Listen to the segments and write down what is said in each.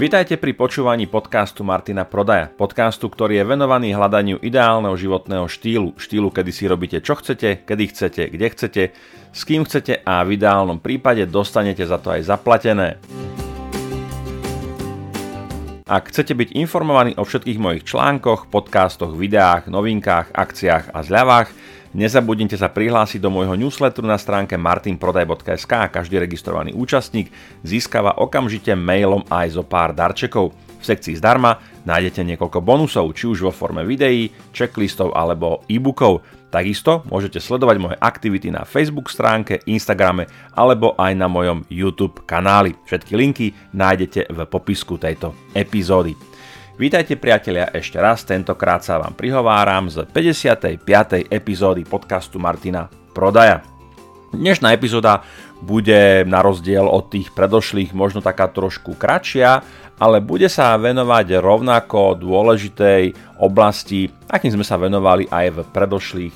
Vitajte pri počúvaní podcastu Martina Prodaja. Podcastu, ktorý je venovaný hľadaniu ideálneho životného štýlu. Štýlu, kedy si robíte čo chcete, kedy chcete, kde chcete, s kým chcete a v ideálnom prípade dostanete za to aj zaplatené. Ak chcete byť informovaní o všetkých mojich článkoch, podcastoch, videách, novinkách, akciách a zľavách, Nezabudnite sa prihlásiť do môjho newsletteru na stránke martinprodaj.sk každý registrovaný účastník získava okamžite mailom aj zo pár darčekov. V sekcii zdarma nájdete niekoľko bonusov, či už vo forme videí, checklistov alebo e-bookov. Takisto môžete sledovať moje aktivity na Facebook stránke, Instagrame alebo aj na mojom YouTube kanáli. Všetky linky nájdete v popisku tejto epizódy. Vítajte priatelia ešte raz, tentokrát sa vám prihováram z 55. epizódy podcastu Martina Prodaja. Dnešná epizóda bude na rozdiel od tých predošlých možno taká trošku kratšia, ale bude sa venovať rovnako dôležitej oblasti, akým sme sa venovali aj v predošlých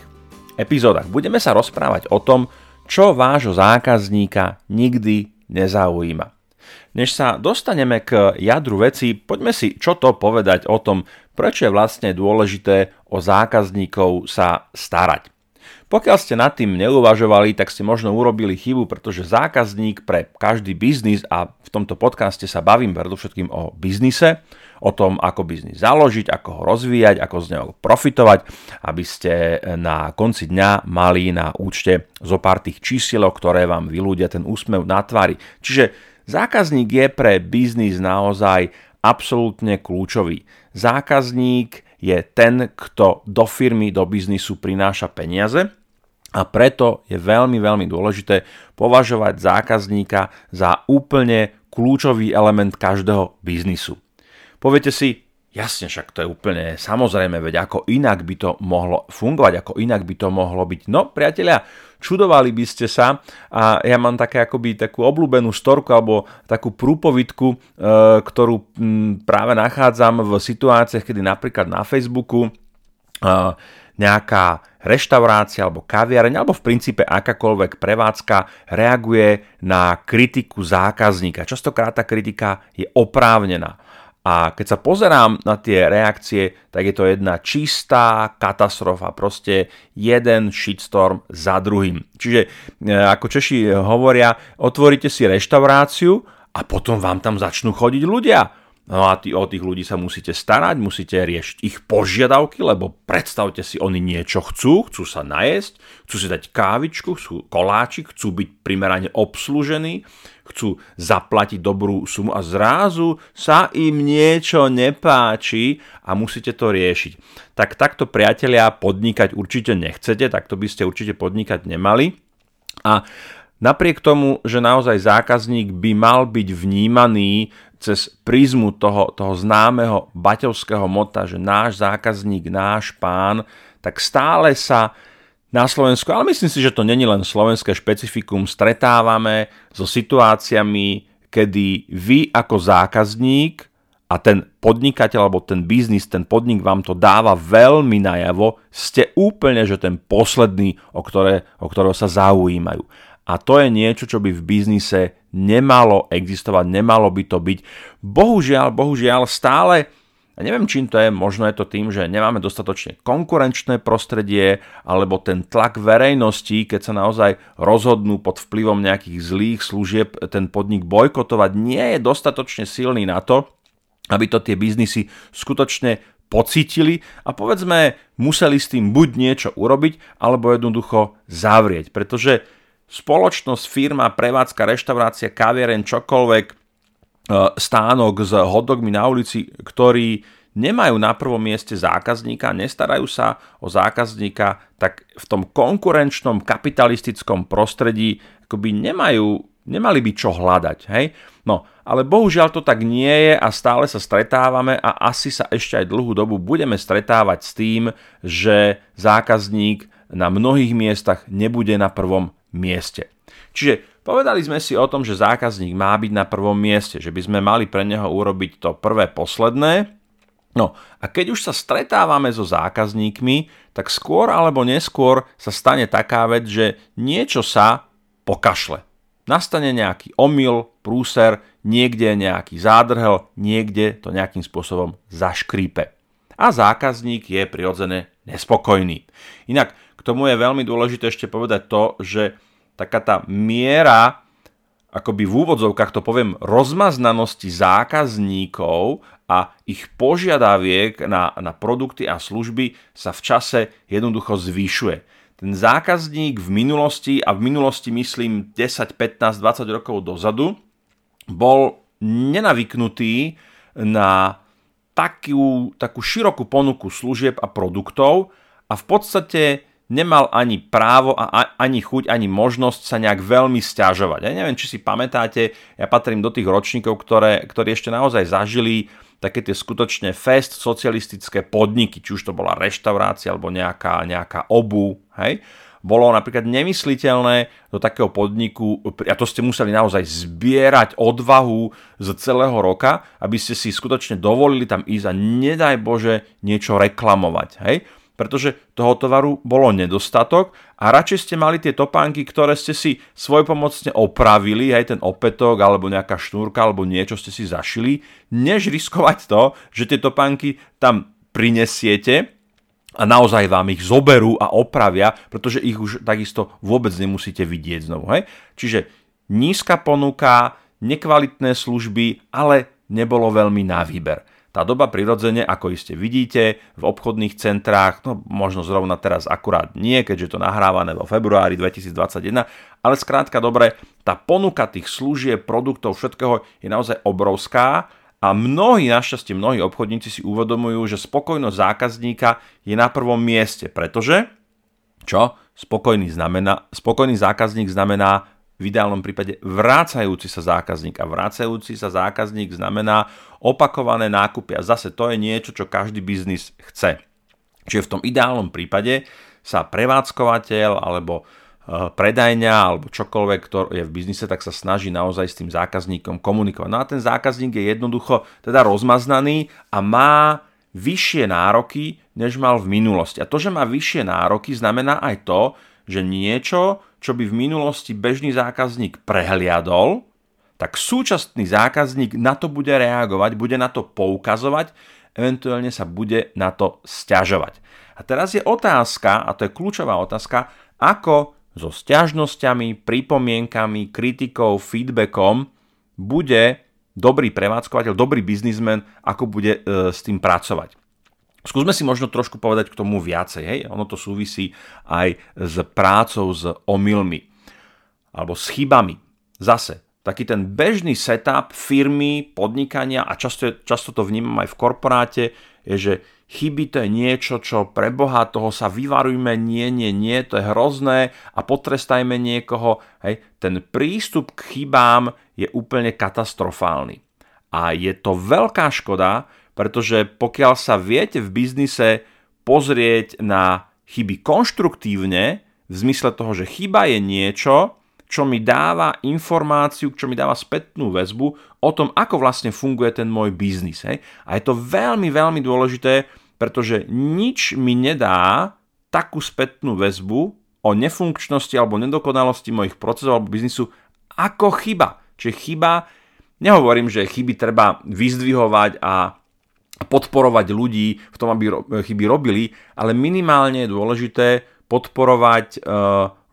epizódach. Budeme sa rozprávať o tom, čo vášho zákazníka nikdy nezaujíma. Než sa dostaneme k jadru veci, poďme si čo to povedať o tom, prečo je vlastne dôležité o zákazníkov sa starať. Pokiaľ ste nad tým neuvažovali, tak ste možno urobili chybu, pretože zákazník pre každý biznis, a v tomto podcaste sa bavím predovšetkým o biznise, o tom, ako biznis založiť, ako ho rozvíjať, ako z neho profitovať, aby ste na konci dňa mali na účte zo pár tých čísielok, ktoré vám vylúdia ten úsmev na tvári. Čiže Zákazník je pre biznis naozaj absolútne kľúčový. Zákazník je ten, kto do firmy, do biznisu prináša peniaze a preto je veľmi, veľmi dôležité považovať zákazníka za úplne kľúčový element každého biznisu. Poviete si, Jasne, však to je úplne samozrejme, veď ako inak by to mohlo fungovať, ako inak by to mohlo byť. No, priatelia, čudovali by ste sa a ja mám také akoby takú obľúbenú storku alebo takú prúpovitku, e, ktorú práve nachádzam v situáciách, kedy napríklad na Facebooku e, nejaká reštaurácia alebo kaviareň alebo v princípe akákoľvek prevádzka reaguje na kritiku zákazníka. Častokrát tá kritika je oprávnená. A keď sa pozerám na tie reakcie, tak je to jedna čistá katastrofa, proste jeden shitstorm za druhým. Čiže e, ako Češi hovoria, otvoríte si reštauráciu a potom vám tam začnú chodiť ľudia No a tí, o tých ľudí sa musíte starať, musíte riešiť ich požiadavky, lebo predstavte si, oni niečo chcú, chcú sa najesť, chcú si dať kávičku, chcú koláčik, chcú byť primerane obslužení, chcú zaplatiť dobrú sumu a zrazu sa im niečo nepáči a musíte to riešiť. Tak takto priatelia podnikať určite nechcete, takto by ste určite podnikať nemali. A Napriek tomu, že naozaj zákazník by mal byť vnímaný cez prízmu toho, toho známeho baťovského mota, že náš zákazník, náš pán, tak stále sa na Slovensku, ale myslím si, že to není len slovenské špecifikum, stretávame so situáciami, kedy vy ako zákazník a ten podnikateľ alebo ten biznis, ten podnik vám to dáva veľmi najavo, ste úplne, že ten posledný, o, ktoré, o ktorého sa zaujímajú. A to je niečo, čo by v biznise nemalo existovať, nemalo by to byť. Bohužiaľ, bohužiaľ stále a neviem, čím to je, možno je to tým, že nemáme dostatočne konkurenčné prostredie, alebo ten tlak verejnosti, keď sa naozaj rozhodnú pod vplyvom nejakých zlých služieb ten podnik bojkotovať, nie je dostatočne silný na to, aby to tie biznisy skutočne pocítili a povedzme museli s tým buď niečo urobiť, alebo jednoducho zavrieť. Pretože spoločnosť, firma, prevádzka, reštaurácia, kaviareň, čokoľvek, e, stánok s hotdogmi na ulici, ktorí nemajú na prvom mieste zákazníka, nestarajú sa o zákazníka, tak v tom konkurenčnom kapitalistickom prostredí akoby nemajú, nemali by čo hľadať. Hej? No, ale bohužiaľ to tak nie je a stále sa stretávame a asi sa ešte aj dlhú dobu budeme stretávať s tým, že zákazník na mnohých miestach nebude na prvom mieste. Čiže povedali sme si o tom, že zákazník má byť na prvom mieste, že by sme mali pre neho urobiť to prvé posledné. No a keď už sa stretávame so zákazníkmi, tak skôr alebo neskôr sa stane taká vec, že niečo sa pokašle. nastane nejaký omyl, prúser, niekde nejaký zádrhel, niekde to nejakým spôsobom zaškrípe. A zákazník je prirodzene nespokojný. Inak tomu je veľmi dôležité ešte povedať to, že taká tá miera akoby v úvodzovkách to poviem, rozmaznanosti zákazníkov a ich požiadaviek na, na produkty a služby sa v čase jednoducho zvyšuje. Ten zákazník v minulosti, a v minulosti myslím 10, 15, 20 rokov dozadu, bol nenavyknutý na takú, takú širokú ponuku služieb a produktov a v podstate nemal ani právo a ani chuť, ani možnosť sa nejak veľmi stiažovať. Ja neviem, či si pamätáte, ja patrím do tých ročníkov, ktoré, ktorí ešte naozaj zažili také tie skutočne fest socialistické podniky, či už to bola reštaurácia alebo nejaká, nejaká obu, hej, bolo napríklad nemysliteľné do takého podniku, a to ste museli naozaj zbierať odvahu z celého roka, aby ste si skutočne dovolili tam ísť a nedaj Bože niečo reklamovať. Hej? Pretože toho tovaru bolo nedostatok a radšej ste mali tie topánky, ktoré ste si svojpomocne opravili, aj ten opätok alebo nejaká šnúrka alebo niečo ste si zašili, než riskovať to, že tie topánky tam prinesiete a naozaj vám ich zoberú a opravia, pretože ich už takisto vôbec nemusíte vidieť znovu. Hej? Čiže nízka ponuka, nekvalitné služby, ale nebolo veľmi na výber. Tá doba prirodzene, ako iste vidíte, v obchodných centrách, no možno zrovna teraz akurát nie, keďže to nahrávané vo februári 2021, ale skrátka dobre, tá ponuka tých služieb, produktov, všetkého je naozaj obrovská a mnohí, našťastie mnohí obchodníci si uvedomujú, že spokojnosť zákazníka je na prvom mieste, pretože čo? Spokojný, znamená, spokojný zákazník znamená v ideálnom prípade vrácajúci sa zákazník. A vrácajúci sa zákazník znamená opakované nákupy. A zase to je niečo, čo každý biznis chce. Čiže v tom ideálnom prípade sa prevádzkovateľ alebo e, predajňa alebo čokoľvek, kto je v biznise, tak sa snaží naozaj s tým zákazníkom komunikovať. No a ten zákazník je jednoducho teda rozmaznaný a má vyššie nároky, než mal v minulosti. A to, že má vyššie nároky, znamená aj to, že niečo, čo by v minulosti bežný zákazník prehliadol, tak súčasný zákazník na to bude reagovať, bude na to poukazovať, eventuálne sa bude na to stiažovať. A teraz je otázka, a to je kľúčová otázka, ako so stiažnosťami, pripomienkami, kritikou, feedbackom bude dobrý prevádzkovateľ, dobrý biznismen, ako bude e, s tým pracovať. Skúsme si možno trošku povedať k tomu viacej. Hej? Ono to súvisí aj s prácou s omylmi alebo s chybami. Zase, taký ten bežný setup firmy, podnikania a často, často to vnímam aj v korporáte, je, že chyby to je niečo, čo pre Boha toho sa vyvarujme, nie, nie, nie, to je hrozné a potrestajme niekoho. Hej. Ten prístup k chybám je úplne katastrofálny. A je to veľká škoda, pretože pokiaľ sa viete v biznise pozrieť na chyby konštruktívne, v zmysle toho, že chyba je niečo, čo mi dáva informáciu, čo mi dáva spätnú väzbu o tom, ako vlastne funguje ten môj biznis. Hej? A je to veľmi, veľmi dôležité, pretože nič mi nedá takú spätnú väzbu o nefunkčnosti alebo nedokonalosti mojich procesov alebo biznisu ako chyba. Čiže chyba, nehovorím, že chyby treba vyzdvihovať a podporovať ľudí v tom, aby chyby robili, ale minimálne je dôležité podporovať e,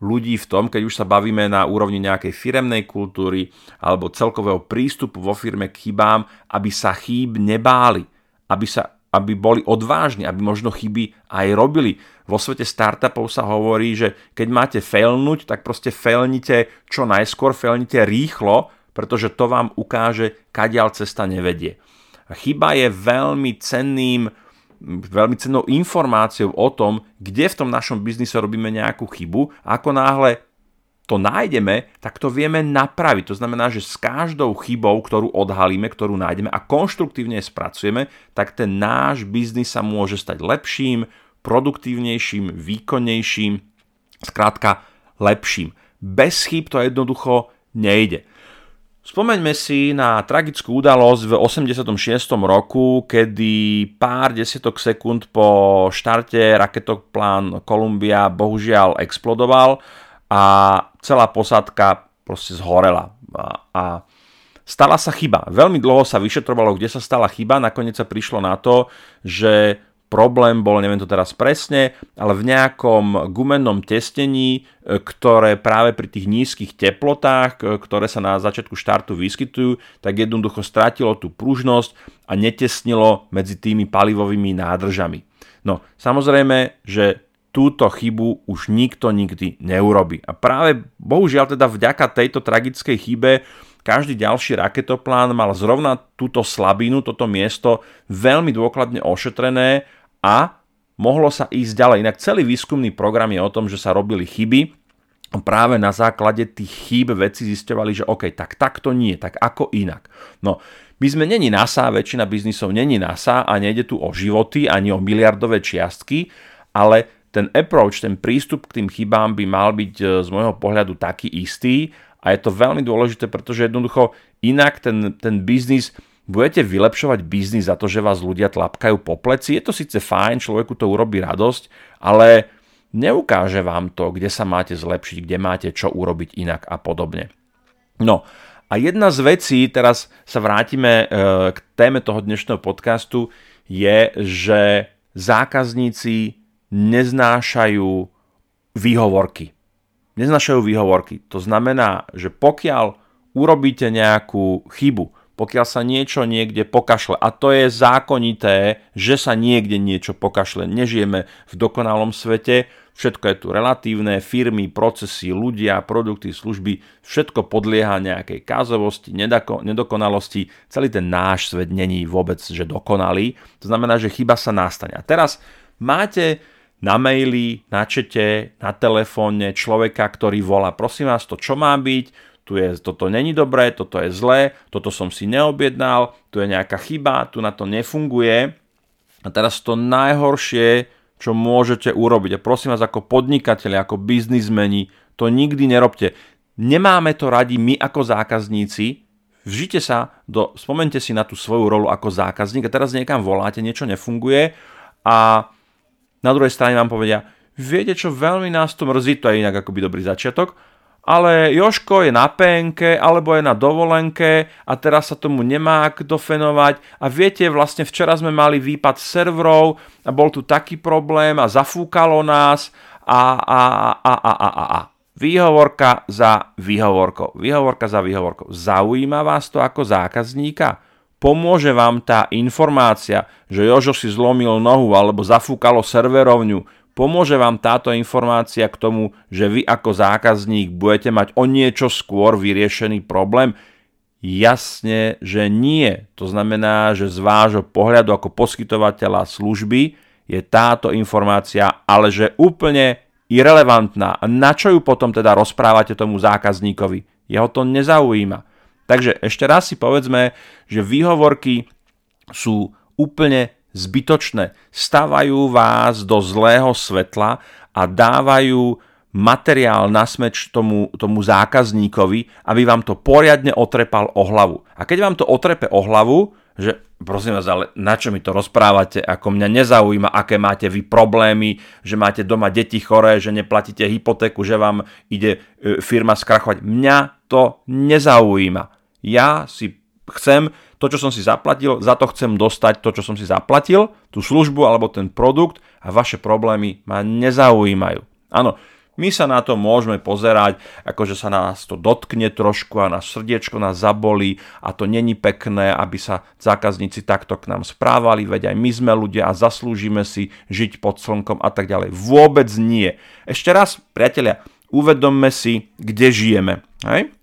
ľudí v tom, keď už sa bavíme na úrovni nejakej firemnej kultúry alebo celkového prístupu vo firme k chybám, aby sa chýb nebáli, aby, sa, aby boli odvážni, aby možno chyby aj robili. Vo svete startupov sa hovorí, že keď máte failnúť, tak proste failnite čo najskôr, failnite rýchlo, pretože to vám ukáže, kadiaľ cesta nevedie. Chyba je veľmi cenným veľmi cennou informáciou o tom, kde v tom našom biznise robíme nejakú chybu a ako náhle to nájdeme, tak to vieme napraviť. To znamená, že s každou chybou, ktorú odhalíme, ktorú nájdeme a konštruktívne spracujeme, tak ten náš biznis sa môže stať lepším, produktívnejším, výkonnejším, skrátka lepším. Bez chyb to jednoducho nejde. Spomeňme si na tragickú udalosť v 86. roku, kedy pár desiatok sekúnd po štarte raketoplán Columbia bohužiaľ explodoval a celá posádka proste zhorela. A, a stala sa chyba. Veľmi dlho sa vyšetrovalo, kde sa stala chyba, nakoniec sa prišlo na to, že problém bol, neviem to teraz presne, ale v nejakom gumennom testení, e, ktoré práve pri tých nízkych teplotách, e, ktoré sa na začiatku štartu vyskytujú, tak jednoducho strátilo tú pružnosť a netesnilo medzi tými palivovými nádržami. No, samozrejme, že túto chybu už nikto nikdy neurobi. A práve bohužiaľ teda vďaka tejto tragickej chybe každý ďalší raketoplán mal zrovna túto slabinu, toto miesto veľmi dôkladne ošetrené a mohlo sa ísť ďalej. Inak celý výskumný program je o tom, že sa robili chyby, práve na základe tých chýb veci zistovali, že OK, tak takto nie, tak ako inak. No, my sme není NASA, väčšina biznisov není NASA a nejde tu o životy ani o miliardové čiastky, ale ten approach, ten prístup k tým chybám by mal byť e, z môjho pohľadu taký istý a je to veľmi dôležité, pretože jednoducho inak ten, ten biznis budete vylepšovať biznis za to, že vás ľudia tlapkajú po pleci. Je to síce fajn, človeku to urobí radosť, ale neukáže vám to, kde sa máte zlepšiť, kde máte čo urobiť inak a podobne. No a jedna z vecí, teraz sa vrátime e, k téme toho dnešného podcastu, je, že zákazníci neznášajú výhovorky. Neznášajú výhovorky. To znamená, že pokiaľ urobíte nejakú chybu, pokiaľ sa niečo niekde pokašle. A to je zákonité, že sa niekde niečo pokašle. Nežijeme v dokonalom svete, všetko je tu relatívne, firmy, procesy, ľudia, produkty, služby, všetko podlieha nejakej kázovosti, nedokonalosti. Celý ten náš svet není vôbec že dokonalý. To znamená, že chyba sa nastane. A teraz máte na maili, na čete, na telefóne človeka, ktorý volá, prosím vás, to čo má byť, tu je, toto není dobré, toto je zlé, toto som si neobjednal, tu je nejaká chyba, tu na to nefunguje. A teraz to najhoršie, čo môžete urobiť. A prosím vás, ako podnikateľi, ako biznismeni, to nikdy nerobte. Nemáme to radi my ako zákazníci, vžite sa, do, spomente si na tú svoju rolu ako zákazník a teraz niekam voláte, niečo nefunguje a na druhej strane vám povedia, viete čo, veľmi nás to mrzí, to je inak akoby dobrý začiatok, ale Joško je na penke alebo je na dovolenke a teraz sa tomu nemá kto fenovať a viete, vlastne včera sme mali výpad serverov a bol tu taký problém a zafúkalo nás a, a, a, a, a, a, a. Výhovorka za výhovorkou. Výhovorka za výhovorkou. Zaujíma vás to ako zákazníka? Pomôže vám tá informácia, že Jožo si zlomil nohu alebo zafúkalo serverovňu, Pomôže vám táto informácia k tomu, že vy ako zákazník budete mať o niečo skôr vyriešený problém? Jasne, že nie. To znamená, že z vášho pohľadu ako poskytovateľa služby je táto informácia ale že úplne irrelevantná. Na čo ju potom teda rozprávate tomu zákazníkovi? Jeho to nezaujíma. Takže ešte raz si povedzme, že výhovorky sú úplne zbytočné. Stavajú vás do zlého svetla a dávajú materiál na smeč tomu, tomu zákazníkovi, aby vám to poriadne otrepal o hlavu. A keď vám to otrepe o hlavu, že prosím vás, ale na čo mi to rozprávate, ako mňa nezaujíma, aké máte vy problémy, že máte doma deti choré, že neplatíte hypotéku, že vám ide e, firma skrachovať. Mňa to nezaujíma. Ja si chcem to, čo som si zaplatil, za to chcem dostať to, čo som si zaplatil, tú službu alebo ten produkt a vaše problémy ma nezaujímajú. Áno, my sa na to môžeme pozerať, ako že sa nás to dotkne trošku a na srdiečko nás zabolí a to není pekné, aby sa zákazníci takto k nám správali, veď aj my sme ľudia a zaslúžime si žiť pod slnkom a tak ďalej. Vôbec nie. Ešte raz, priatelia, uvedomme si, kde žijeme. Hej?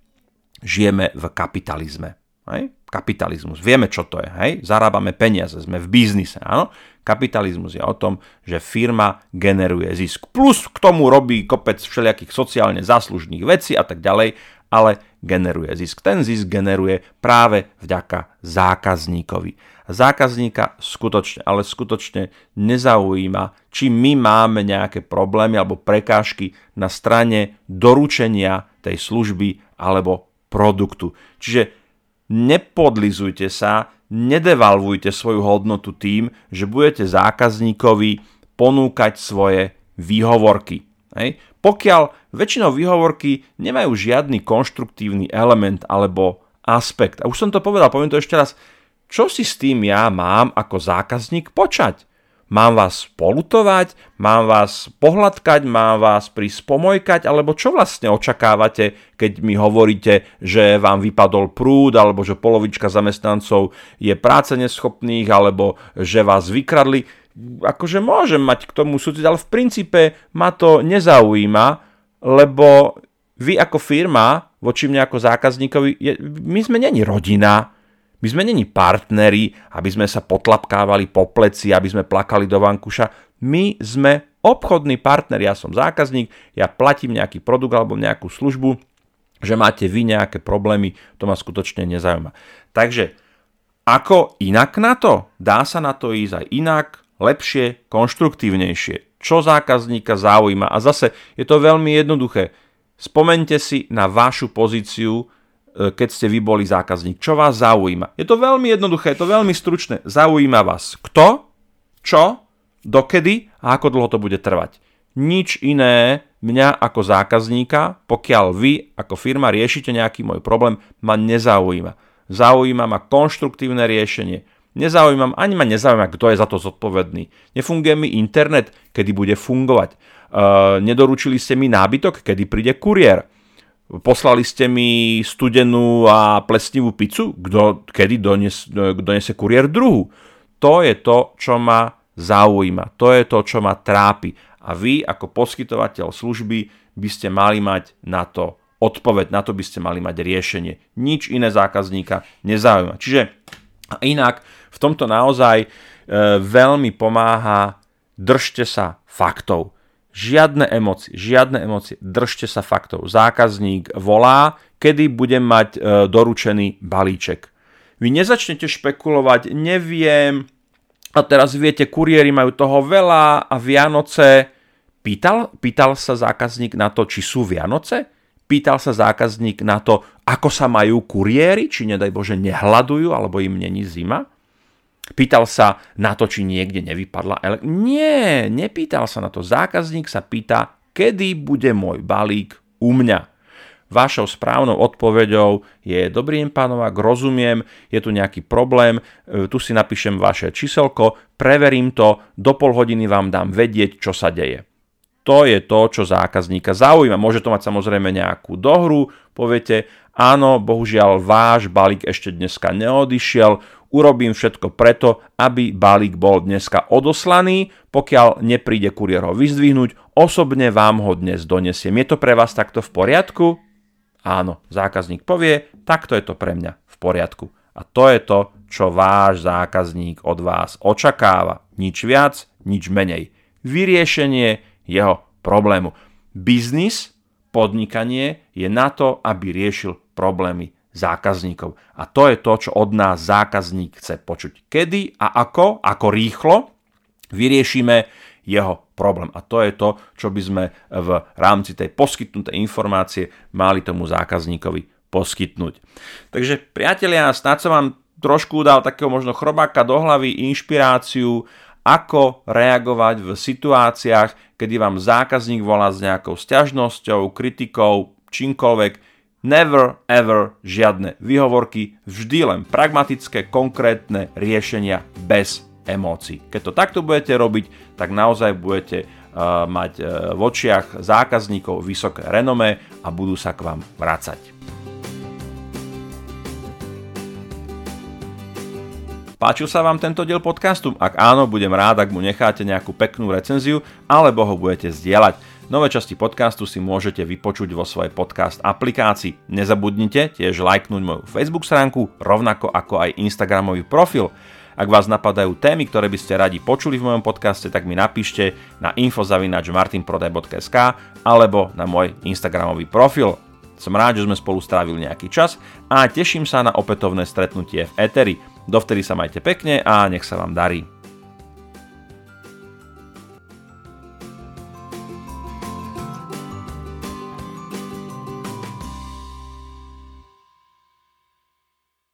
Žijeme v kapitalizme. Hej? Kapitalizmus. Vieme, čo to je. Hej? Zarábame peniaze, sme v biznise. Áno? Kapitalizmus je o tom, že firma generuje zisk. Plus k tomu robí kopec všelijakých sociálne záslužných vecí a tak ďalej, ale generuje zisk. Ten zisk generuje práve vďaka zákazníkovi. Zákazníka skutočne, ale skutočne nezaujíma, či my máme nejaké problémy alebo prekážky na strane doručenia tej služby alebo produktu. Čiže nepodlizujte sa, nedevalvujte svoju hodnotu tým, že budete zákazníkovi ponúkať svoje výhovorky. Hej. Pokiaľ väčšinou výhovorky nemajú žiadny konštruktívny element alebo aspekt. A už som to povedal, poviem to ešte raz. Čo si s tým ja mám ako zákazník počať? Mám vás polutovať, mám vás pohľadkať, mám vás prispomojkať, alebo čo vlastne očakávate, keď mi hovoríte, že vám vypadol prúd, alebo že polovička zamestnancov je práce neschopných, alebo že vás vykradli. Akože môžem mať k tomu súcit, ale v princípe ma to nezaujíma, lebo vy ako firma, voči mne ako zákazníkovi, my sme není rodina, my sme není partneri, aby sme sa potlapkávali po pleci, aby sme plakali do vankuša. My sme obchodný partner, ja som zákazník, ja platím nejaký produkt alebo nejakú službu, že máte vy nejaké problémy, to ma skutočne nezaujíma. Takže ako inak na to? Dá sa na to ísť aj inak, lepšie, konštruktívnejšie. Čo zákazníka zaujíma? A zase je to veľmi jednoduché. Spomente si na vašu pozíciu keď ste vy boli zákazník. Čo vás zaujíma? Je to veľmi jednoduché, je to veľmi stručné. Zaujíma vás kto, čo, dokedy a ako dlho to bude trvať. Nič iné mňa ako zákazníka, pokiaľ vy ako firma riešite nejaký môj problém, ma nezaujíma. Zaujíma ma konštruktívne riešenie. Nezaujímam, ani ma nezaujíma, kto je za to zodpovedný. Nefunguje mi internet, kedy bude fungovať. E, nedoručili ste mi nábytok, kedy príde kuriér Poslali ste mi studenú a plesnivú pizzu? Kto, kedy dones, donese kuriér druhu? To je to, čo ma zaujíma. To je to, čo ma trápi. A vy ako poskytovateľ služby by ste mali mať na to odpoveď, na to by ste mali mať riešenie. Nič iné zákazníka nezaujíma. Čiže inak v tomto naozaj e, veľmi pomáha držte sa faktov. Žiadne emócie, žiadne emócie, držte sa faktov. Zákazník volá, kedy budem mať e, doručený balíček. Vy nezačnete špekulovať, neviem, a teraz viete, kuriéri majú toho veľa a Vianoce. Pýtal, pýtal sa zákazník na to, či sú Vianoce? Pýtal sa zákazník na to, ako sa majú kuriéri, či nedaj Bože nehľadujú, alebo im není zima? Pýtal sa na to, či niekde nevypadla ele- Nie, nepýtal sa na to. Zákazník sa pýta, kedy bude môj balík u mňa. Vašou správnou odpoveďou je dobrý deň pánovák, rozumiem, je tu nejaký problém, e, tu si napíšem vaše číselko, preverím to, do pol hodiny vám dám vedieť, čo sa deje. To je to, čo zákazníka zaujíma. Môže to mať samozrejme nejakú dohru, poviete, áno, bohužiaľ váš balík ešte dneska neodišiel, urobím všetko preto, aby balík bol dneska odoslaný, pokiaľ nepríde kuriér ho vyzdvihnúť, osobne vám ho dnes donesiem. Je to pre vás takto v poriadku? Áno, zákazník povie, takto je to pre mňa v poriadku. A to je to, čo váš zákazník od vás očakáva. Nič viac, nič menej. Vyriešenie jeho problému. Biznis, podnikanie je na to, aby riešil problémy zákazníkov. A to je to, čo od nás zákazník chce počuť. Kedy a ako, ako rýchlo vyriešime jeho problém. A to je to, čo by sme v rámci tej poskytnutej informácie mali tomu zákazníkovi poskytnúť. Takže priatelia, snad som vám trošku dal takého možno chrobáka do hlavy, inšpiráciu, ako reagovať v situáciách, kedy vám zákazník volá s nejakou sťažnosťou, kritikou, čímkoľvek, Never ever žiadne výhovorky, vždy len pragmatické, konkrétne riešenia bez emócií. Keď to takto budete robiť, tak naozaj budete uh, mať uh, v očiach zákazníkov vysoké renomé a budú sa k vám vrácať. Páčil sa vám tento diel podcastu? Ak áno, budem rád, ak mu necháte nejakú peknú recenziu alebo ho budete zdieľať. Nové časti podcastu si môžete vypočuť vo svojej podcast aplikácii. Nezabudnite tiež lajknúť moju Facebook stránku, rovnako ako aj Instagramový profil. Ak vás napadajú témy, ktoré by ste radi počuli v mojom podcaste, tak mi napíšte na info.martinprodaj.sk alebo na môj Instagramový profil. Som rád, že sme spolu strávili nejaký čas a teším sa na opätovné stretnutie v Eteri. Dovtedy sa majte pekne a nech sa vám darí.